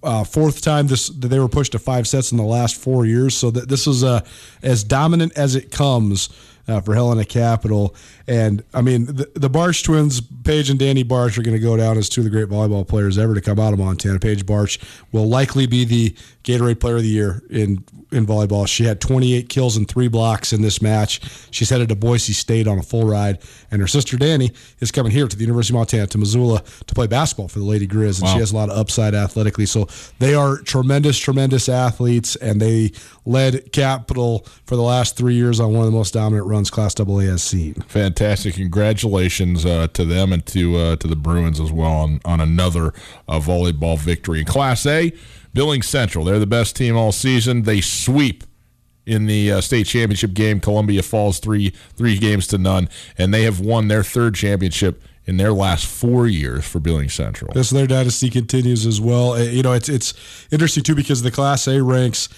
C: Uh, fourth time this they were pushed to five sets in the last four years. So that this is uh, as dominant as it comes uh, for Helena Capital. And I mean, the, the Bartsch twins, Paige and Dani Bartsch, are going to go down as two of the great volleyball players ever to come out of Montana. Paige Bartsch will likely be the Gatorade Player of the Year in in volleyball. She had 28 kills and three blocks in this match. She's headed to Boise State on a full ride, and her sister Dani is coming here to the University of Montana to Missoula to play basketball for the Lady Grizz, and wow. she has a lot of upside athletically. So they are tremendous, tremendous athletes, and they led Capital for the last three years on one of the most dominant runs Class AA has seen.
B: Fantastic! Congratulations uh, to them and to uh, to the Bruins as well on on another uh, volleyball victory in Class A. Billings Central, they're the best team all season. They sweep in the uh, state championship game. Columbia falls three three games to none, and they have won their third championship in their last four years for Billings Central.
C: Yes, their dynasty continues as well. Uh, you know, it's it's interesting too because the Class A ranks.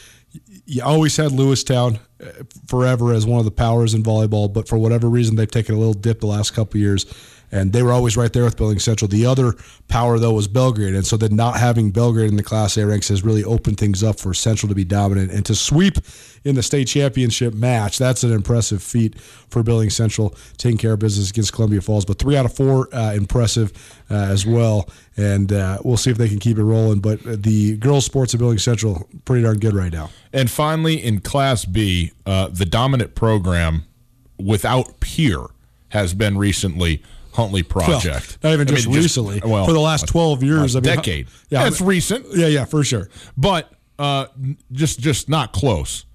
C: You always had Lewistown uh, forever as one of the powers in volleyball, but for whatever reason, they've taken a little dip the last couple years and they were always right there with Billings Central. The other power though was Belgrade, and so then not having Belgrade in the Class A ranks has really opened things up for Central to be dominant and to sweep in the state championship match. That's an impressive feat for Billings Central taking care of business against Columbia Falls. But three out of four, uh, impressive uh, as well, and uh, we'll see if they can keep it rolling. But the girls' sports at Billings Central pretty darn good right now.
B: And finally, in Class B, uh, the dominant program without peer has been recently Huntley Project.
C: Well, not even just I mean, recently. Just, well, for the last twelve years,
B: I mean, decade. Yeah, that's recent.
C: Yeah, yeah, for sure.
B: But uh, just just not close.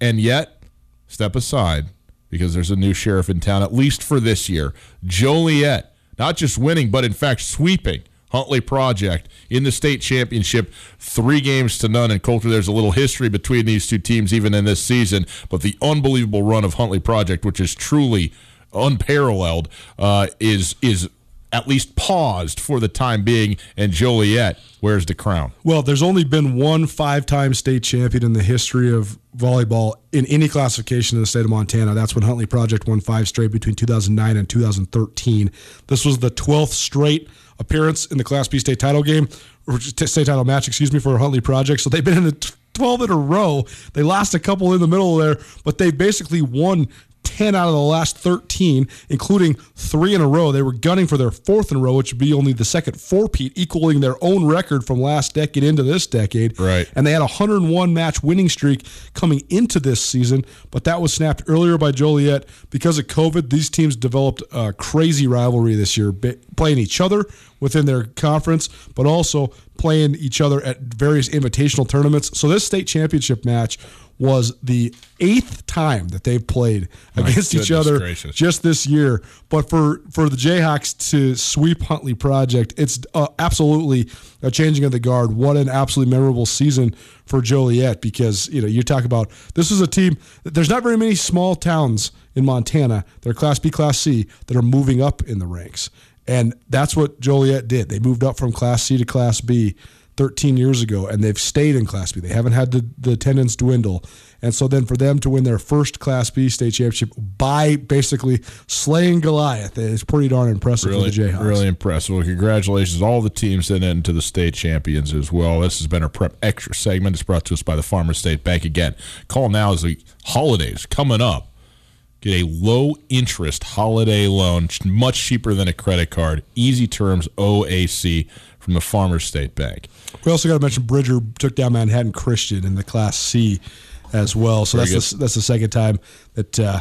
B: And yet, step aside because there's a new sheriff in town, at least for this year. Joliet, not just winning, but in fact sweeping Huntley Project in the state championship, three games to none. And Colter, there's a little history between these two teams even in this season, but the unbelievable run of Huntley Project, which is truly unparalleled, uh, is is at least paused for the time being. And Joliet, where's the crown?
C: Well, there's only been one five time state champion in the history of volleyball in any classification in the state of Montana. That's when Huntley Project won five straight between 2009 and 2013. This was the 12th straight appearance in the Class B state title game, or state title match, excuse me, for Huntley Project. So they've been in the 12 in a row. They lost a couple in the middle there, but they basically won 10 out of the last 13, including three in a row. They were gunning for their fourth in a row, which would be only the second four-peat, equaling their own record from last decade into this decade.
B: Right.
C: And they had a 101 match winning streak coming into this season, but that was snapped earlier by Joliet. Because of COVID, these teams developed a crazy rivalry this year, playing each other within their conference, but also playing each other at various invitational tournaments. So this state championship match was the eighth time that they've played My against each other gracious. just this year. But for, for the Jayhawks to sweep Huntley Project, it's uh, absolutely a changing of the guard. What an absolutely memorable season for Joliet because you know you talk about this is a team. There's not very many small towns in Montana. They're Class B, Class C that are moving up in the ranks, and that's what Joliet did. They moved up from Class C to Class B 13 years ago, and they've stayed in Class B. They haven't had the, the attendance dwindle. And so then for them to win their first Class B state championship by basically slaying Goliath is pretty darn impressive
B: really,
C: for the Jayhawks.
B: Really impressive. Well, congratulations all the teams that into the state champions as well. This has been our prep extra segment. It's brought to us by the Farmer State Bank again. Call now as the holidays coming up. Get a low interest holiday loan, much cheaper than a credit card. Easy terms, OAC from the Farmers State Bank.
C: We also got to mention Bridger took down Manhattan Christian in the Class C as well. So Very that's the, that's the second time that uh,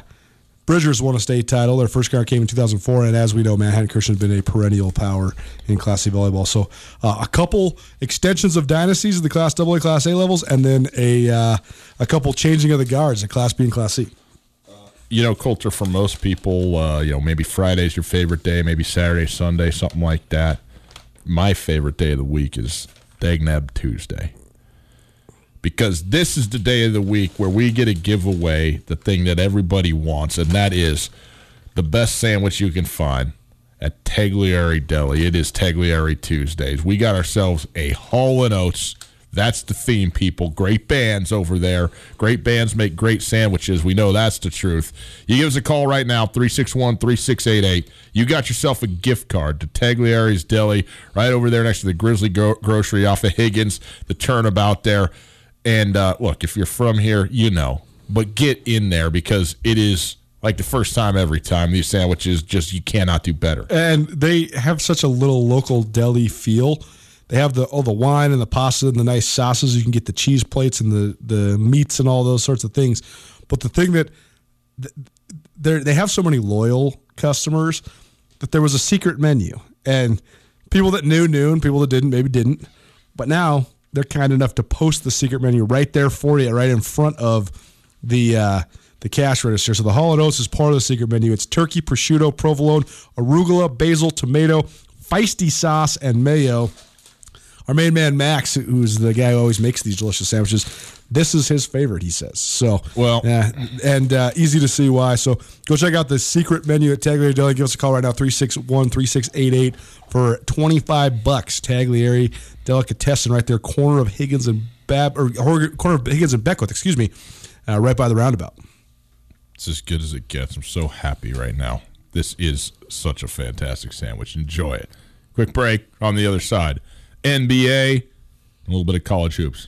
C: Bridger's won a state title. Their first card came in 2004, and as we know, Manhattan Christian has been a perennial power in Class C volleyball. So uh, a couple extensions of dynasties in the Class AA, Class A levels, and then a uh, a couple changing of the guards in Class B and Class C
B: you know, Colter, for most people, uh, you know, maybe Friday's your favorite day, maybe Saturday, Sunday, something like that my favorite day of the week is Dagnab Tuesday. Because this is the day of the week where we get to give away the thing that everybody wants, and that is the best sandwich you can find at Tagliare Deli. It is Tagliare Tuesdays. We got ourselves a Hall and Oates that's the theme, people. Great bands over there. Great bands make great sandwiches. We know that's the truth. You give us a call right now, 361 3688. You got yourself a gift card to Tagliare's Deli right over there next to the Grizzly Grocery off of Higgins, the turnabout there. And uh, look, if you're from here, you know. But get in there because it is like the first time every time. These sandwiches just, you cannot do better.
C: And they have such a little local deli feel they have the all the wine and the pasta and the nice sauces. You can get the cheese plates and the the meats and all those sorts of things. But the thing that they they have so many loyal customers that there was a secret menu, and people that knew knew, and people that didn't maybe didn't. But now they're kind enough to post the secret menu right there for you, right in front of the. Uh, the cash register. So the Hall & Oates is part of the secret menu. It's turkey, prosciutto, provolone, arugula, basil, tomato, feisty sauce, and mayo our main man Max, who's the guy who always makes these delicious sandwiches, this is his favorite. He says so.
B: Well,
C: yeah, and uh, easy to see why. So go check out the secret menu at Tagliare Deli. Give us a call right now 361-3688 for twenty five bucks. Tagliare Delicatessen right there, corner of Higgins and Bab or corner of Higgins and Beckwith. Excuse me, uh, right by the roundabout.
B: It's as good as it gets. I'm so happy right now This is such a fantastic sandwich. Enjoy it. Quick break on the other side. NBA, a little bit of college hoops.